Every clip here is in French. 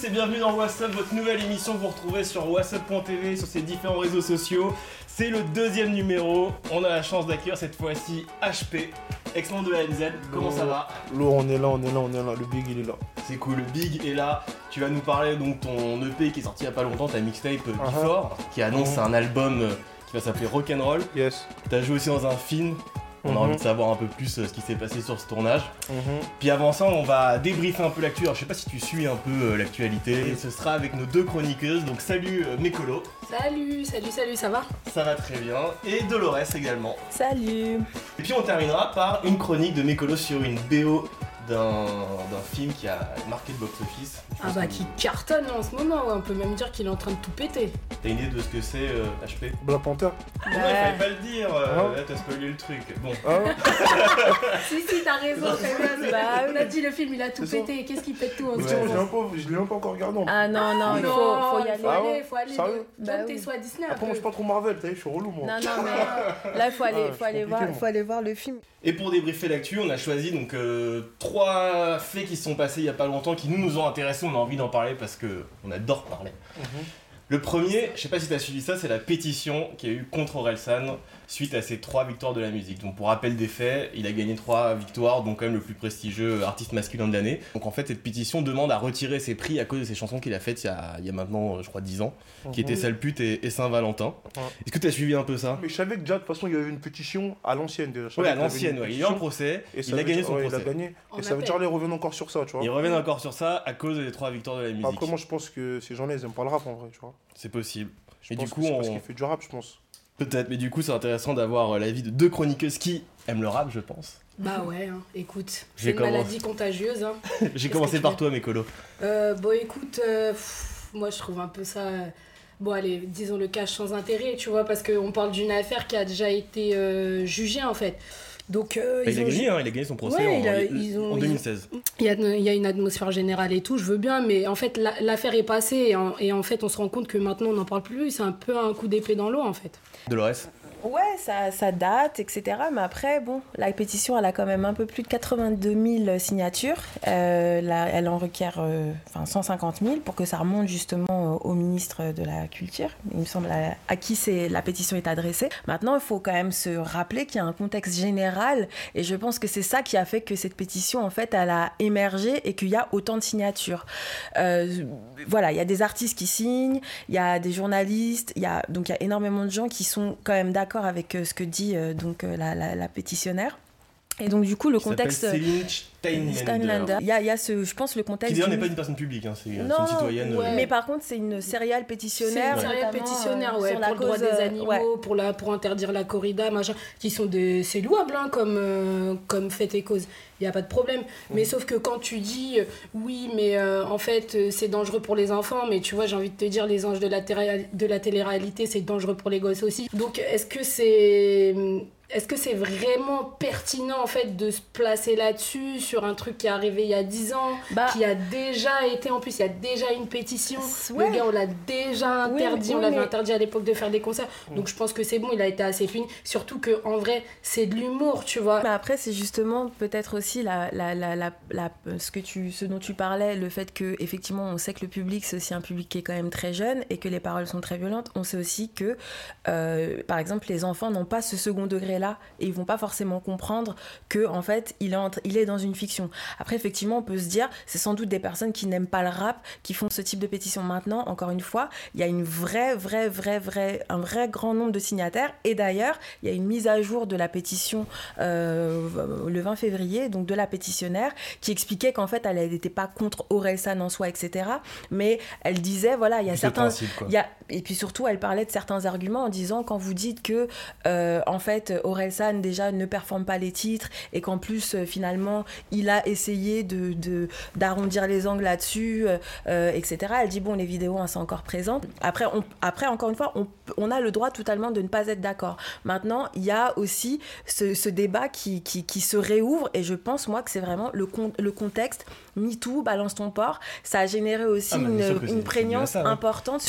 tous et bienvenue dans WhatsApp, votre nouvelle émission que vous retrouvez sur whatsapp.tv, sur ses différents réseaux sociaux. C'est le deuxième numéro. On a la chance d'accueillir cette fois-ci HP, ex-membre de la NZ. Comment ça va? Lourd, on est là, on est là, on est là. Le big, il est là. C'est cool, le Big est là. Tu vas nous parler donc ton EP qui est sorti il y a pas longtemps, ta mixtape Uh-huh. Before, qui annonce Mhm. un album euh, qui va s'appeler Rock'n'Roll. Yes. T'as joué aussi dans un film. On a Mhm. envie de savoir un peu plus euh, ce qui s'est passé sur ce tournage. Mhm. Puis avant ça, on va débriefer un peu l'actu. Alors, je sais pas si tu suis un peu euh, l'actualité. Et ce sera avec nos deux chroniqueuses. Donc, salut euh, Mécolo, Salut, salut, salut, ça va? Ça va très bien. Et Dolores également. Salut Et puis, on terminera par une chronique de Mécolo sur une BO d'un d'un film qui a marqué le box-office. Ah bah qui cartonne en ce moment, ouais, on peut même dire qu'il est en train de tout péter. T'as une idée de ce que c'est, euh, HP Black Panther. Non, il fallait pas le dire. euh, Ah. Là, t'as spoilé le truc. Bon. Ah Si, si, t'as raison, Fabien. Bah, on a dit le film, il a tout pété. Qu'est-ce qu'il pète tout en ce tiens, je l'ai moment même pas- je l'ai même pas encore regardé. Ah non, non, il Non, faut, faut y aller. Faut Ah aller, ouais faut aller. Sérieux Bah t'es soit Disney Après, moi, je suis pas trop Marvel, t'as vu, je suis relou, moi. Non, non, mais là, il faut aller, Ah, faut aller, voir, faut aller voir le film. Et pour débriefer l'actu, on a choisi donc euh, trois faits qui se sont passés il y a pas longtemps qui nous nous ont intéressés. On a envie d'en parler parce que on adore parler. Mhm. Le premier, je sais pas si tu as suivi ça, c'est la pétition qu'il y a eu contre Orelsan suite à ses trois victoires de la musique. Donc pour rappel des faits, il a gagné trois victoires, donc quand même le plus prestigieux artiste masculin de l'année. Donc en fait, cette pétition demande à retirer ses prix à cause de ses chansons qu'il a faites il y a, il y a maintenant, je crois, 10 ans, qui étaient Mhm. Sale pute et, et Saint-Valentin. Ouais. Est-ce que tu as suivi un peu ça? Mais je savais que déjà, de toute façon, il y avait une pétition à l'ancienne déjà. Ouais, à y l'ancienne, ouais. il est en pétition, procès, et il a gagné dire- son ouais, procès. Il a gagné. Et ça veut dire les reviennent encore sur ça, tu vois. Ils reviennent encore sur ça à cause des trois victoires de la musique. Après, moi, je pense que ces gens-là, ils aiment pas le rap en vrai, tu vois. C'est possible. Je Et du coup, que c'est parce on- qu'il fait du rap, je pense. Peut-être, mais du coup, c'est intéressant d'avoir euh, l'avis de deux chroniqueuses qui aiment le rap, je pense. Bah ouais, hein, écoute, c'est une maladie contagieuse. Hein. J'ai commencé par toi, Mécolo. Euh, bon, écoute, euh, pff, moi je trouve un peu ça. Bon, allez, disons le cash sans intérêt, tu vois, parce qu'on parle d'une affaire qui a déjà été euh, jugée en fait. Donc, euh, Bah, ils il a gagné, hein, il a gagné son procès Ouais, en, il a- il- ils ont- en ils- 2016. Il y, a, il y a une atmosphère générale et tout, je veux bien, mais en fait, la- l'affaire est passée et en, et en fait, on se rend compte que maintenant, on n'en parle plus. C'est un peu un coup d'épée dans l'eau, en fait. Dolores Ouais, ça, ça date, etc. Mais après, bon, la pétition, elle a quand même un peu plus de 82 000 signatures. Euh, là, elle en requiert euh, enfin, 150 000 pour que ça remonte justement au ministre de la Culture, il me semble, à, à qui la pétition est adressée. Maintenant, il faut quand même se rappeler qu'il y a un contexte général et je pense que c'est ça qui a fait que cette pétition, en fait, elle a émergé et qu'il y a autant de signatures. Euh, voilà, il y a des artistes qui signent, il y a des journalistes, il y a donc il y a énormément de gens qui sont quand même d'accord avec euh, ce que dit euh, donc euh, la pétitionnaire. Et donc du coup le qui contexte Céline Steinlander. Steinlander. Il y a, il y a ce, je pense le Qui contexte. d'ailleurs du- n'est pas une personne publique, hein, c'est c'est Non, une citoyenne. ouais. euh, Mais par contre c'est une céréale C'est pétitionnaire. une série notamment, pétitionnaire, euh, ouais, sur pour la le droit cause, des euh, animaux, ouais. pour, la, pour interdire la corrida, machin, qui sont des... C'est louable, hein, comme, euh, comme fait et cause. Il n'y a pas de problème. Mais sauf que quand tu dis, euh, oui, mais euh, en fait, euh, c'est dangereux pour les enfants, mais tu vois, j'ai envie de te dire, les anges de la, télé- de la télé-réalité, c'est dangereux pour les gosses aussi. Donc, est-ce que c'est... Est-ce que c'est vraiment pertinent en fait de se placer là-dessus sur un truc qui est arrivé il y a 10 ans, Bah, qui a déjà été en plus, il y a déjà une pétition. ouais. Le gars, on l'a déjà interdit, oui, on l'avait mais- interdit à l'époque de faire des concerts. Donc je pense que c'est bon, il a été assez puni. Surtout que en vrai, c'est de l'humour, tu vois. Après, c'est justement peut-être aussi la, la, la, la, ce, que tu, ce dont tu parlais, le fait que effectivement, on sait que le public, c'est aussi un public qui est quand même très jeune et que les paroles sont très violentes. On sait aussi que, euh, par exemple, les enfants n'ont pas ce second degré-là et ils vont pas forcément comprendre que en fait, il est, entre- il est dans une fiction. Après, effectivement, on peut se dire, c'est sans doute des personnes qui n'aiment pas le rap qui font ce type de pétition. Maintenant, encore une fois, il y a une vraie, vraie, vraie, vraie, un vrai grand nombre de signataires. Et d'ailleurs, il y a une mise à jour de la pétition euh, le 20 février, donc de la pétitionnaire, qui expliquait qu'en fait, elle n'était pas contre Orelsan en soi, etc. Mais elle disait, voilà, il y a certains, principe, il y a, et puis surtout, elle parlait de certains arguments en disant quand vous dites que, euh, en fait, Orelsan déjà ne performe pas les titres et qu'en plus, euh, finalement, il a essayé de, de- d'arrondir les angles là-dessus, euh, euh, etc. Elle dit bon, les vidéos hein, sont encore présentes. Après, on, après encore une fois, on, on a le droit totalement de ne pas être d'accord. Maintenant, il y a aussi ce, ce débat qui, qui, qui se réouvre et je pense, moi, que c'est vraiment le, con- le contexte MeToo, balance ton port. Ça a généré aussi Ah, une, c'est- une c'est prégnance ça, hein. importante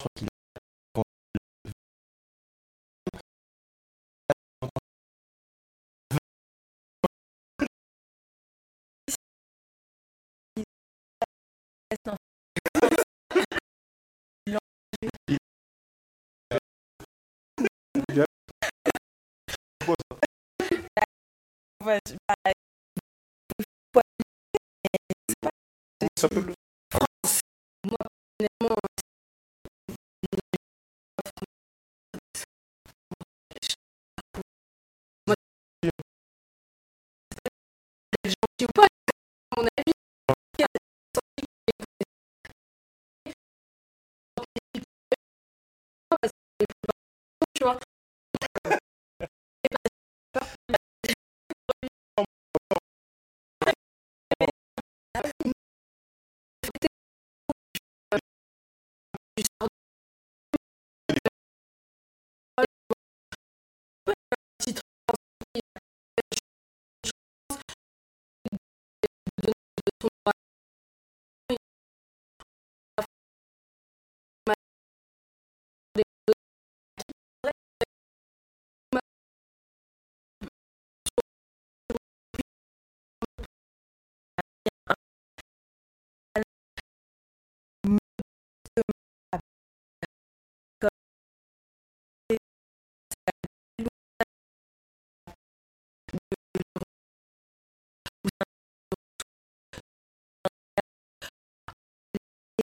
Bah, Ça peut Moi, qui ou pas, à mon avis, tu vois.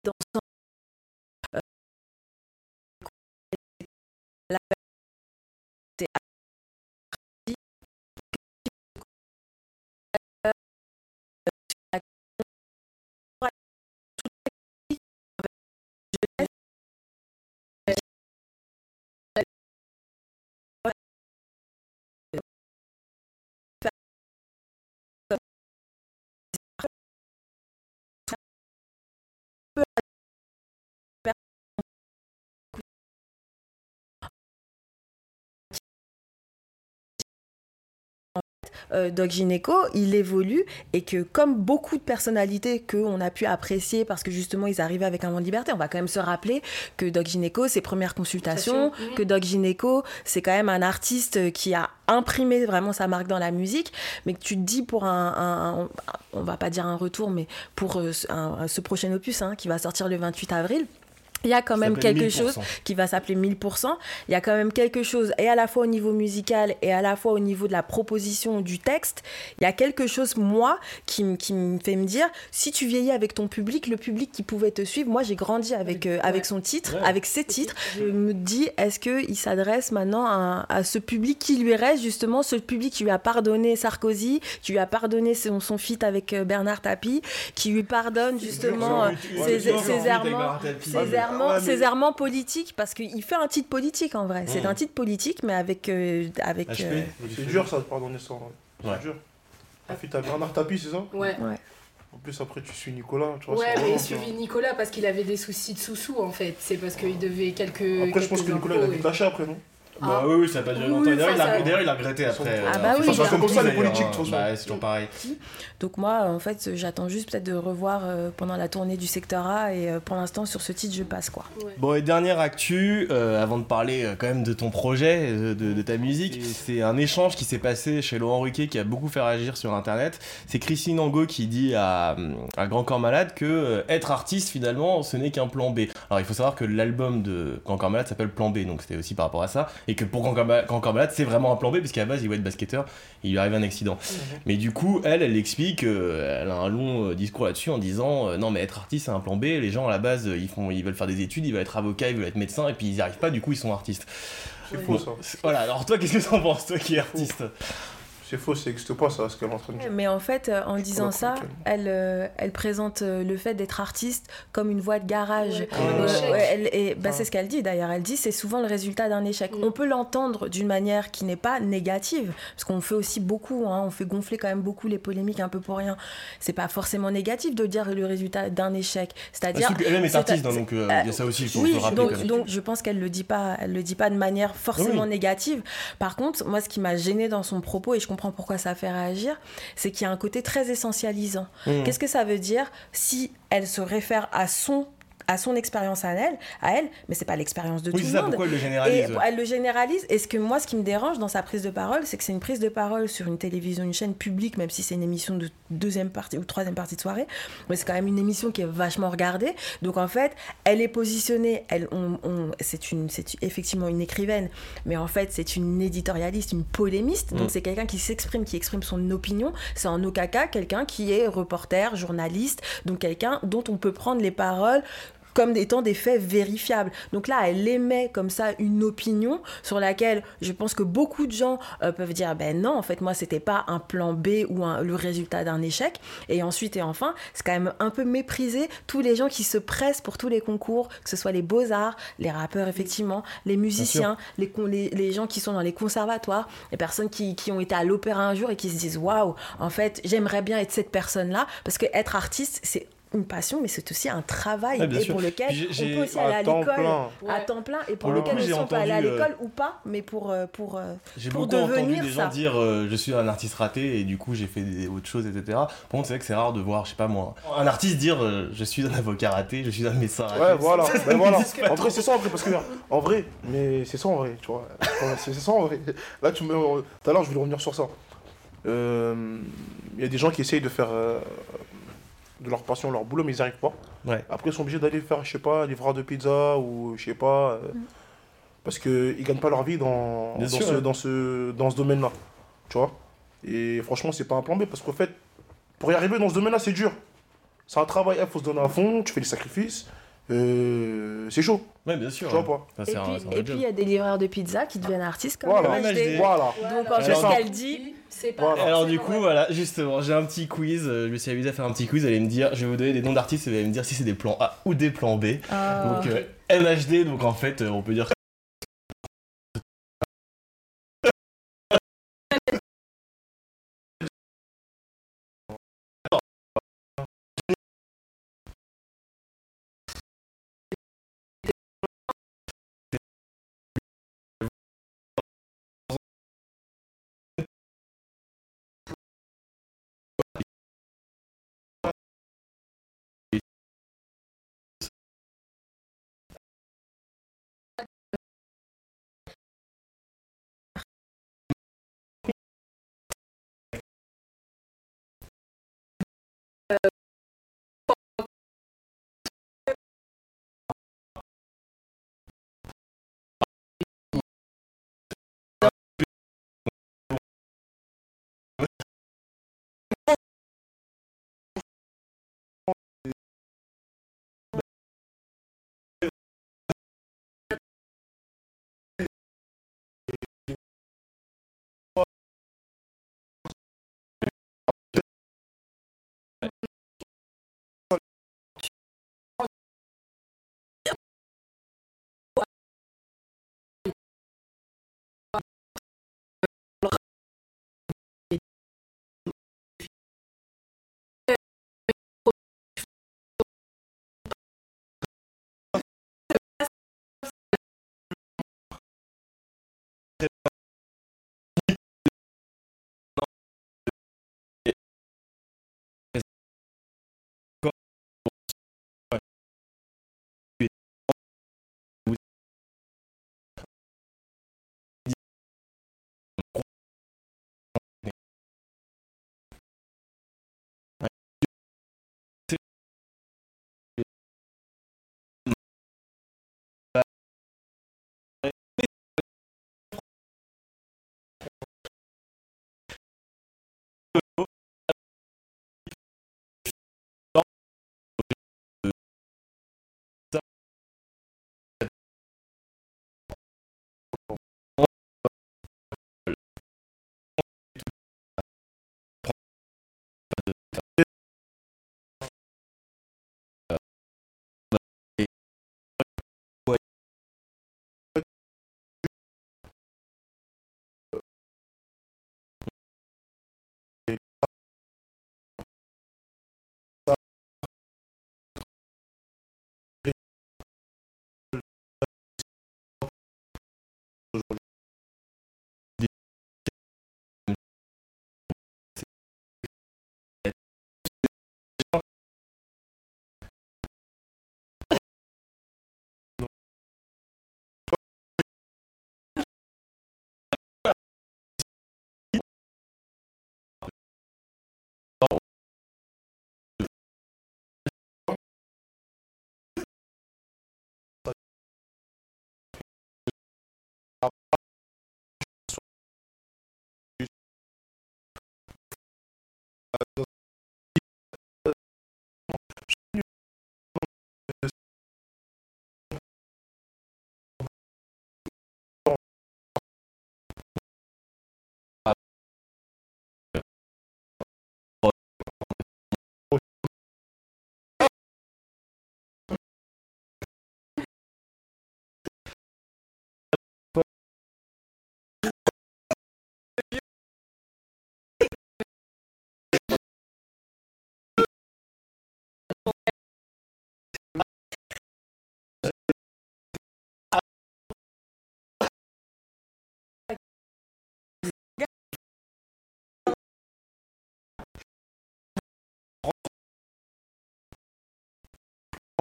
Dans euh, Doc Gineco, il évolue et que comme beaucoup de personnalités qu'on a pu apprécier parce que justement ils arrivaient avec un vent de liberté, on va quand même se rappeler que Doc Gineco, ses premières consultations, Consultation, que Doc Gineco, c'est quand même un artiste qui a imprimé vraiment sa marque dans la musique, mais que tu te dis pour un, un- un- on va pas dire un retour, mais pour euh, un- ce prochain opus hein, qui va sortir le 28 avril, il y a quand même quelque 1000%. chose qui va s'appeler 1000%. Il y a quand même quelque chose, et à la fois au niveau musical et à la fois au niveau de la proposition du texte, il y a quelque chose, moi, qui, me fait me dire, si tu vieillis avec ton public, le public qui pouvait te suivre, moi j'ai grandi avec, euh, avec son titre, Ouais. avec ses titres, je me dis, est-ce qu'il s'adresse maintenant à, à ce public qui lui reste, justement, ce public qui lui a pardonné Sarkozy, qui lui a pardonné son, son feat avec euh, Bernard Tapie, qui lui pardonne justement euh, ses, ses errements ses Ouais, errements, ouais, mais- ses politiques parce qu'il fait un titre politique en vrai. C'est Mm. un titre politique, mais avec avec. HP. euh, C'est dur ça de pardonner ça. ouais. C'est Ouais. dur. Fille, t'as Bernard Tapie, c'est ça Ouais. ouais. En plus, après, tu suis Nicolas. Tu vois, Ouais, mais il tu vois. suivi Nicolas parce qu'il avait des soucis de sous-sous en fait. C'est parce qu'il devait quelques. Après, je pense que Nicolas, il a vite et- lâché après, non? Bah Ah. oui, oui, ça a pas duré longtemps. D'ailleurs, il, a- regretté après. Ah bah oui, a- comme ça, les politiques, de toute d'ailleurs, façon. Bah, c'est toujours pareil. Donc moi, en fait, j'attends juste peut-être de revoir euh, pendant la tournée du secteur A et euh, pour l'instant sur ce titre, je passe quoi. Bon, et dernière actu, euh, avant de parler quand même de ton projet, de, ta musique, c'est un échange qui s'est passé chez Laurent Ruquier qui a beaucoup fait réagir sur internet. C'est Christine Angot qui dit à, à Grand Corps Malade que être artiste finalement ce n'est qu'un plan B. Alors il faut savoir que l'album de Grand Corps Malade s'appelle Plan B, donc c'était aussi par rapport à ça. Et que pour Grand Malade, c'est vraiment un plan B, parce qu'à la base, il voulait être basketteur, et il lui arrive un accident. Mais du coup, elle, elle explique, euh, elle a un long euh, discours là-dessus en disant euh, non, mais être artiste, c'est un plan B. Les gens à la base, ils, font, ils veulent faire des études, ils veulent être avocat, ils veulent être médecin, et puis ils n'y arrivent pas, du coup, ils sont artistes. C'est faux ça. Voilà, alors toi, qu'est-ce que t'en penses, toi qui es artiste? C'est faux, ça n'existe pas ça, ce qu'elle est en train de dire. Mais en fait, euh, en Je disant ça, elle, euh, elle présente euh, le fait d'être artiste comme une voie de garage. Ouais, Euh, échec. ouais, elle- et, bah, Ah. C'est ce qu'elle dit d'ailleurs. Elle dit c'est souvent le résultat d'un échec. Mm. On peut l'entendre d'une manière qui n'est pas négative, parce qu'on fait aussi beaucoup, hein, on fait gonfler quand même beaucoup les polémiques un peu pour rien. C'est pas forcément négatif de dire le résultat d'un échec. C'est-à-dire. Surtout qu'elle-même est artiste, hein, donc euh, euh, il y a ça aussi, il faut Oui, le rappeler donc, donc je pense qu'elle le dit pas, elle le dit pas de manière forcément Oui. négative. Par contre, moi, ce qui m'a gêné dans son propos et je comprends pourquoi ça fait réagir, c'est qu'il y a un côté très essentialisant. Mmh. Qu'est-ce que ça veut dire si elle se réfère à son à son expérience à elle, à elle, mais c'est pas l'expérience de Oui, tout le ça, monde. pourquoi elle le généralise elle le généralise. Et ce que moi, ce qui me dérange dans sa prise de parole, c'est que c'est une prise de parole sur une télévision, une chaîne publique, même si c'est une émission de deuxième partie ou troisième partie de soirée, mais c'est quand même une émission qui est vachement regardée. Donc en fait, elle est positionnée. Elle, on, on- c'est une, c'est effectivement une écrivaine, mais en fait, c'est une éditorialiste, une polémiste. Donc Mm. c'est quelqu'un qui s'exprime, qui exprime son opinion. C'est en aucun cas quelqu'un qui est reporter, journaliste, donc quelqu'un dont on peut prendre les paroles comme étant des faits vérifiables. Donc là, elle émet comme ça une opinion sur laquelle je pense que beaucoup de gens euh, peuvent dire ben non, en fait, moi, c'était pas un plan B ou un- le résultat d'un échec. Et ensuite et enfin, c'est quand même un peu mépriser tous les gens qui se pressent pour tous les concours, que ce soit les beaux-arts, les rappeurs, effectivement, les musiciens, les, con- les, les gens qui sont dans les conservatoires, les personnes qui, qui ont été à l'opéra un jour et qui se disent waouh, en fait, j'aimerais bien être cette personne-là, parce que être artiste, c'est une passion, mais c'est aussi un travail et sûr. pour lequel on peut aussi aller à l'école plein. à temps plein et pour, Pour le lequel coup, aussi on peut aller à entendu, euh, l'école ou pas, mais pour euh, pour euh, J'ai beaucoup entendu devenir des gens ça. dire euh, je suis un artiste raté et du coup j'ai fait des, autres choses, etc. Par contre, c'est vrai que c'est rare de voir, je sais pas moi, un artiste dire euh, je suis un avocat raté, je suis un médecin raté. Ouais, voilà. Ça, ça Mais voilà. En vrai, c'est ça en vrai, parce que en vrai, mais c'est ça en vrai, tu vois. C'est ça en vrai. Là, tu me. Tout à l'heure, je voulais revenir sur ça. Euh, Il y a des gens qui essayent de faire euh, de leur passion leur boulot, mais ils n'y arrivent pas. Ouais. Après, ils sont obligés d'aller faire, je sais pas, livreur de pizza ou je sais pas. euh, Parce qu'ils gagnent pas leur vie dans, dans, sûr, ce, ouais. dans ce, dans ce domaine-là. Tu vois? Et franchement, c'est pas un plan B parce qu'en fait, pour y arriver dans ce domaine-là, c'est dur. C'est un travail, il faut se donner à fond, tu fais des sacrifices. euh, c'est chaud, Ouais, bien sûr. tu vois ouais. pas? Et un- puis, et il y a des livreurs de pizza qui deviennent artistes comme Voilà. MHD. Voilà. Donc en fait, ce qu'elle dit, c'est pas. Voilà. Alors du coup, voilà, justement, j'ai un petit quiz. euh, Je me suis amusé à faire un petit quiz. Vous allez me dire, je vais vous donner des noms d'artistes et vous allez me dire si c'est des plans A ou des plans B. Ah. Donc euh, MHD, donc en fait, euh, on peut dire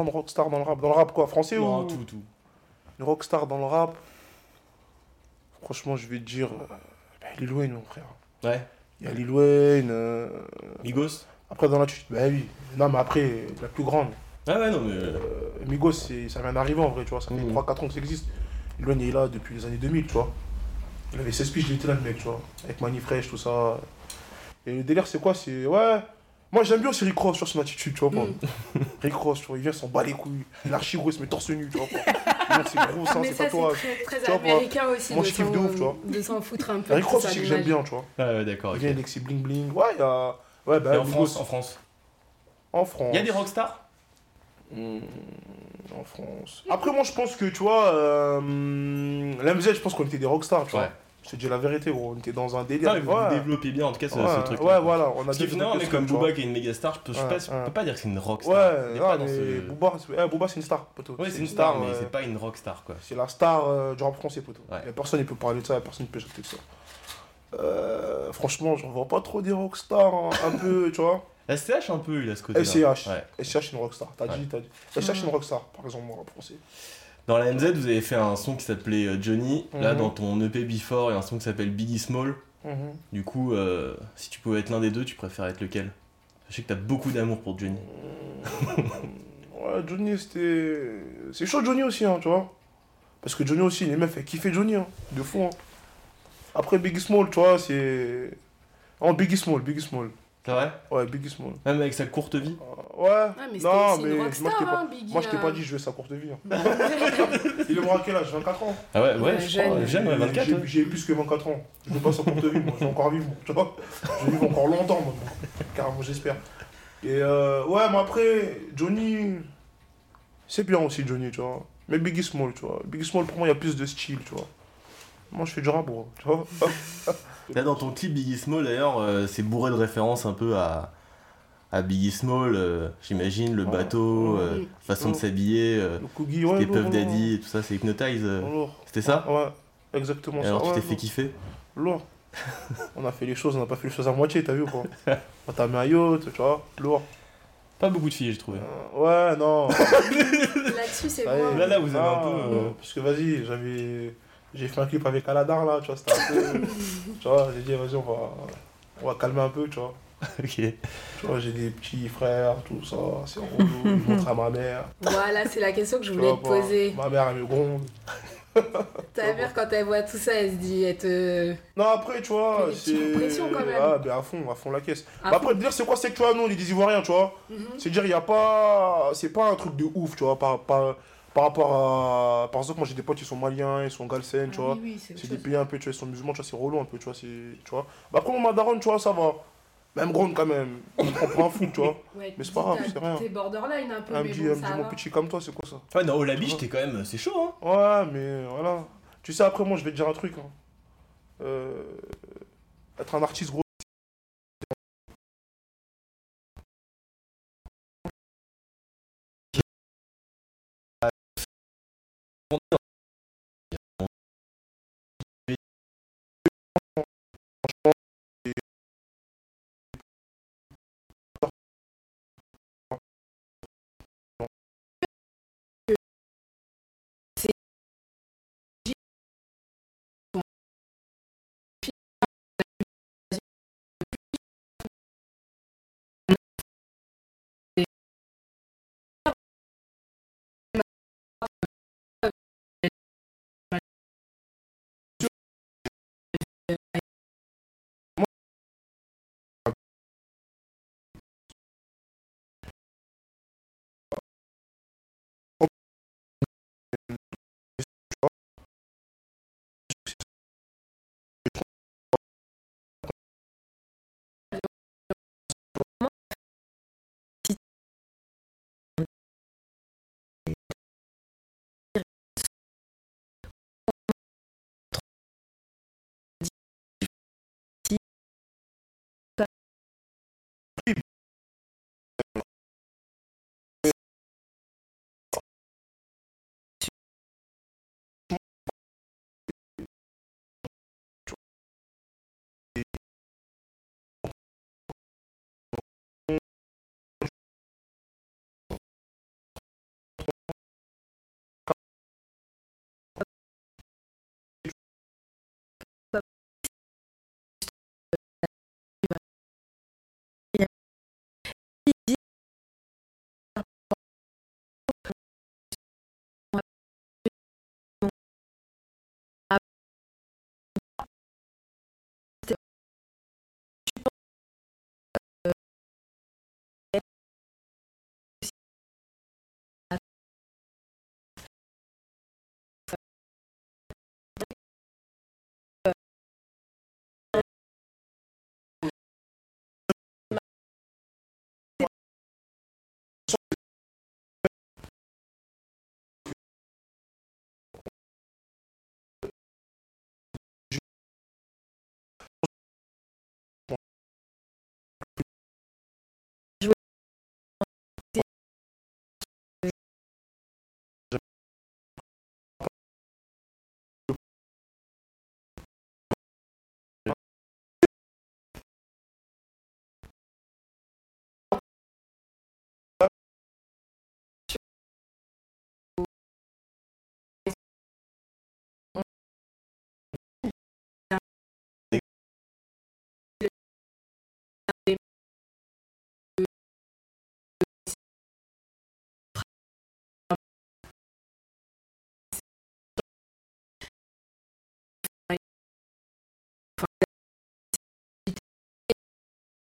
Une rockstar dans le rap. Dans le rap quoi Français Non, ou tout, tout. Une rockstar dans le rap Franchement, je vais te dire. euh, bah, Lil Wayne, mon frère. Ouais. Il y a Lil Wayne. euh, Migos Après, dans la tu Bah oui. Non, mais après, la plus grande. Ah ouais, non, mais. euh, Euh, Migos, c'est- ça vient d'arriver en vrai, tu vois. Ça fait Mhm. 3-4 ans que ça existe. Lil Wayne est là depuis les années 2000, tu vois. Il avait 16 piges, il était là, le mec, tu vois. Avec Money Fresh, tout ça. Et le délire, c'est quoi? C'est. Ouais. Moi, j'aime bien aussi Rick Ross sur son attitude, tu vois. quoi. Rick Ross, tu vois, il vient s'en bat les couilles. Il est archi gros, il se met torse nu, tu vois. quoi. Il montre ses gros mais ça, c'est tatouages. très, très Tu vois, moi- américain aussi moi, je kiffe de ouf, tu vois. de s'en foutre un peu. Rick Ross aussi que j'aime bien, tu vois. Ah ouais, d'accord. Il vient avec ses bling bling. Ouais, il y a. Ouais, bah, Et en. France, en France. En France. Il y a des rockstars? Hmm, en France. Après, moi, je pense que, tu vois, euh, l'MZ, je pense qu'on était des rockstars, tu vois. Ouais. Je te dis la vérité, gros. On était dans un délire. Non, mais vous ouais. développez bien en tout cas ce, ouais, ce truc. ouais, voilà. On a Parce que finalement, ce comme. Booba qui est une méga star, je peux, je peux Ouais, je ouais. peux pas dire que c'est une rockstar. Ouais, Il est non, pas dans mais ce- Booba, c'est eh, Booba, c'est une star, poteau. Ouais, c'est une star, mais euh, c'est pas une rockstar quoi. C'est la star euh, du rap français, poteau. Ouais. Personne qui peut parler de ça, personne qui peut jeter de ça. Euh, franchement, j'en vois pas trop des rockstars, hein, un peu, tu vois. SCH un peu, il a ce côté. SCH. Ouais. SCH, c'est une rockstar. T'as Ouais. dit, t'as dit. SCH, c'est une rockstar, par exemple, en rap français. Dans la MZ, vous avez fait un son qui s'appelait euh, Johnny. Là, Mhm. dans ton EP Before, il y a un son qui s'appelle Biggie Small. Mhm. Du coup, euh, si tu pouvais être l'un des deux, tu préfères être lequel? Je sais que t'as beaucoup d'amour pour Johnny. Ouais, Johnny, c'était. C'est chaud, Johnny aussi, hein, tu vois. Parce que Johnny aussi, les meufs, elles kiffaient Johnny, hein, de fou. Hein. Après, Biggie Small, tu vois, c'est. Oh, Biggie Small, Biggie Small. C'est vrai Ouais, Biggie Small. Même avec sa courte vie Euh, ouais. Ah, mais non, mais une moi, rockstar, je t'ai pas, hein, Biggie. moi, je t'ai pas dit, je veux sa courte vie. hein. Il est mort à quel âge? 24 ans Ah ouais, ouais, Ouais, je jeune. crois. Jeune, ouais, 24. J'ai ouais. j'ai plus que 24 ans. Je veux pas sa courte vie, moi. Je vais encore vivre, tu vois. Je vais vivre encore longtemps, moi. Carrément, j'espère. Et euh, ouais, mais après, Johnny. C'est bien aussi, Johnny, tu vois. Mais Biggie Small, tu vois. Biggie Small, pour moi, il y a plus de style, tu vois. Moi, je fais du rap, bro, tu vois. Là, dans ton clip Biggie Small, d'ailleurs, euh, c'est bourré de références un peu à, à Biggie Small, euh, j'imagine, le Ouais. bateau, euh, Ouais. façon de Ouais. s'habiller, euh, Le Coogie, ouais. les Puff Daddy et tout ça, c'est Hypnotize. euh. Lourd. C'était ça Ouais, exactement Et ça. alors, tu ouais, t'es fait kiffer Lourd. on a fait les choses, on n'a pas fait les choses à moitié, t'as vu, quoi. On t'a mis un yacht, tu vois. Lourd. Pas beaucoup de filles, j'ai trouvé. Euh, ouais, non. Là-dessus, c'est est. bon. Là, là, vous avez un Ah, peu. euh, Parce que vas-y, j'avais. J'ai fait un clip avec Aladar là, tu vois, c'était un peu. tu vois, j'ai dit, vas-y, on va. On va calmer un peu, tu vois. Ok. Tu vois, j'ai des petits frères, tout ça, c'est relou, je montre à ma mère. Voilà, c'est la question que je voulais vois, te quoi. poser. Ma mère, elle me gronde. Ta mère, quand elle voit tout ça, elle se dit, elle te. Non, après, tu vois, c'est. petites pressions, quand même. Ah, ben à fond, à fond la caisse. à Bah, après, te dire, c'est quoi, c'est que tu vois, nous, on est des Ivoiriens, tu vois. Mhm. C'est dire, il n'y a pas. C'est pas un truc de ouf, tu vois, par, par rapport à. Par exemple, moi, j'ai des potes, ils sont maliens, ils sont galsen, tu Ah vois. oui, oui, c'est des pays un peu, tu vois, ils sont musulmans, tu vois, c'est relou un peu, tu vois, c'est, tu vois. Bah après, mon madaron, tu vois, ça va. Même gronde quand même. On prend un fou, tu vois. Ouais, Mais c'est pas grave, c'est rien. T'es borderline un peu, un ça petit mon petit comme toi, c'est quoi ça? Ouais, non, la biche, t'es quand même. C'est chaud, hein Ouais, mais voilà. Tu sais, après, moi, je vais te dire un truc. hein. Euh, être un artiste gros. will know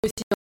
aussi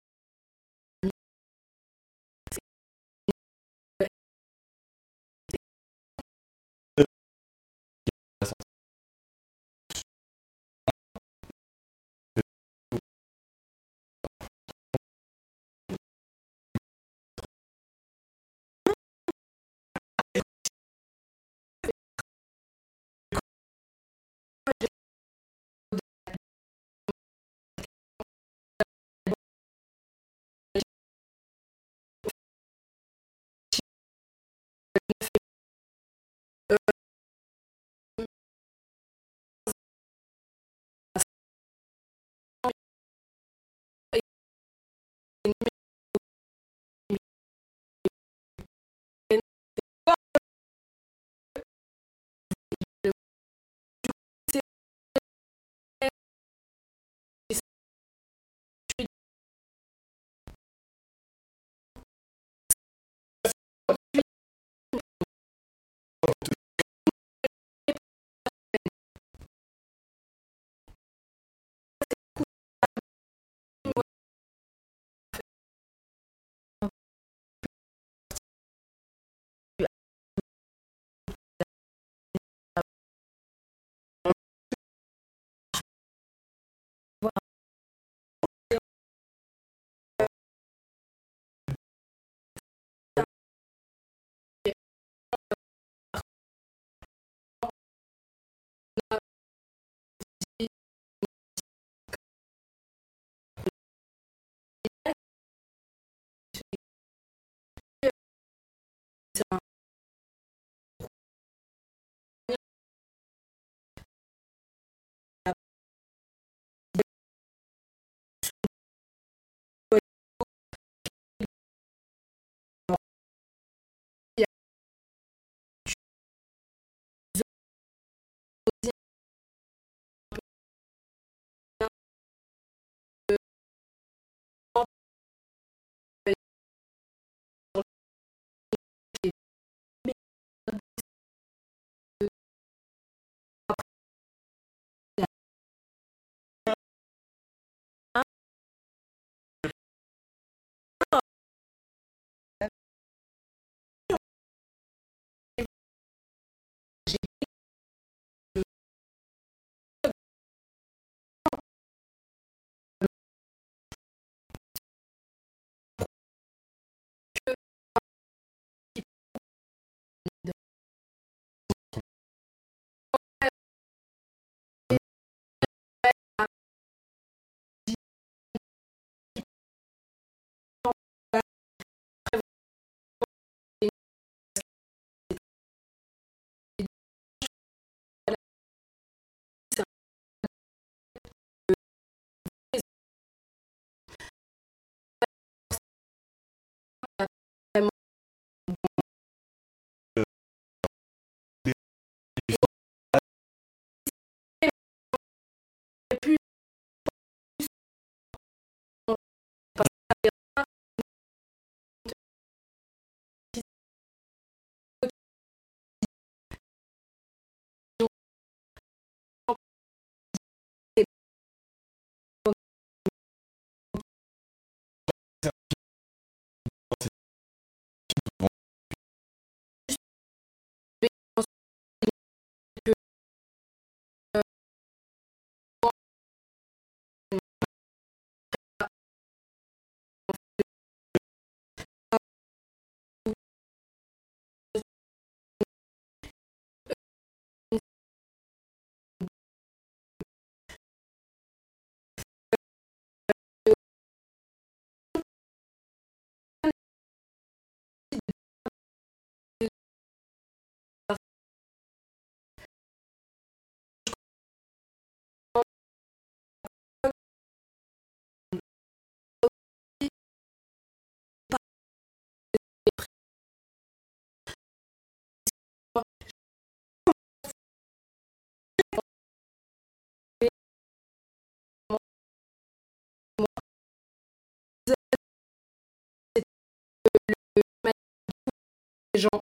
gens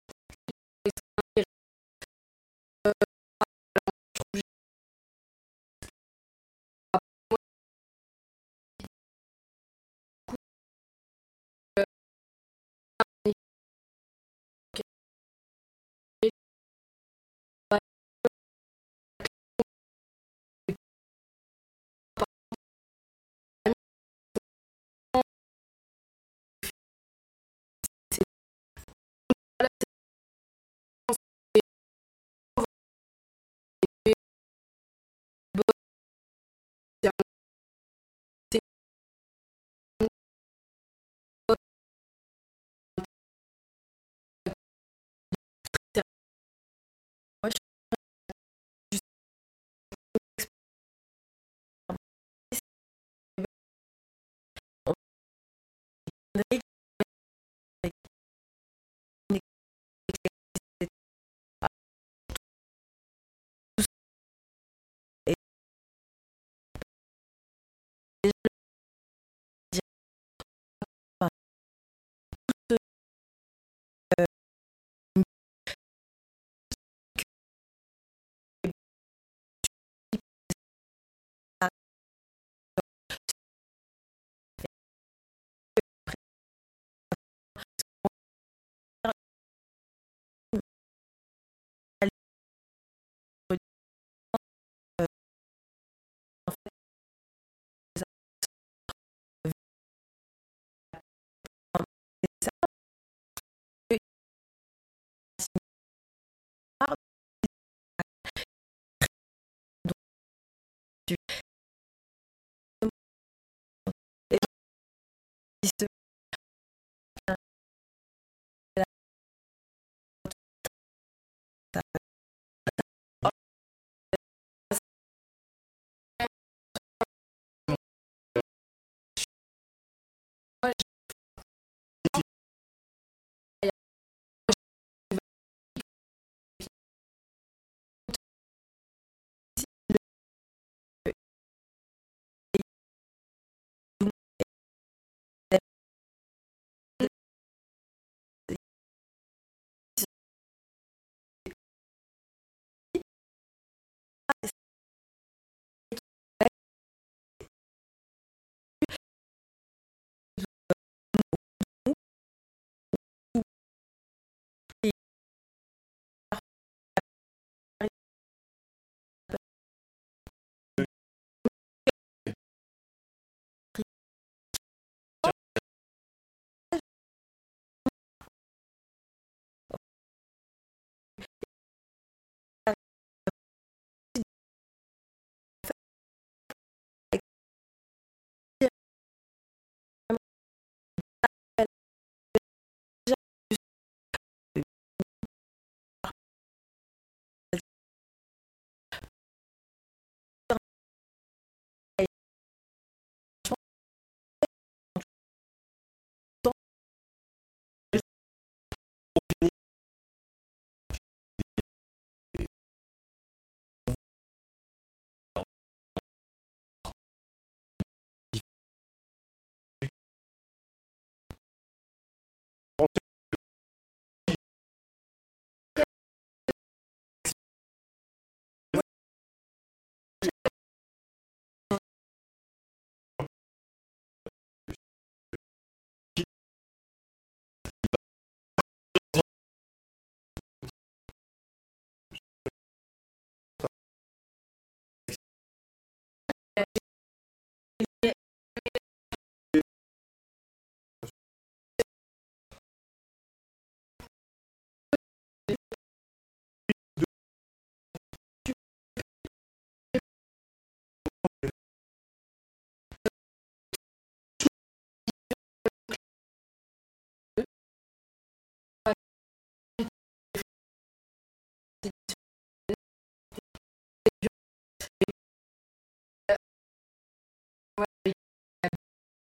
they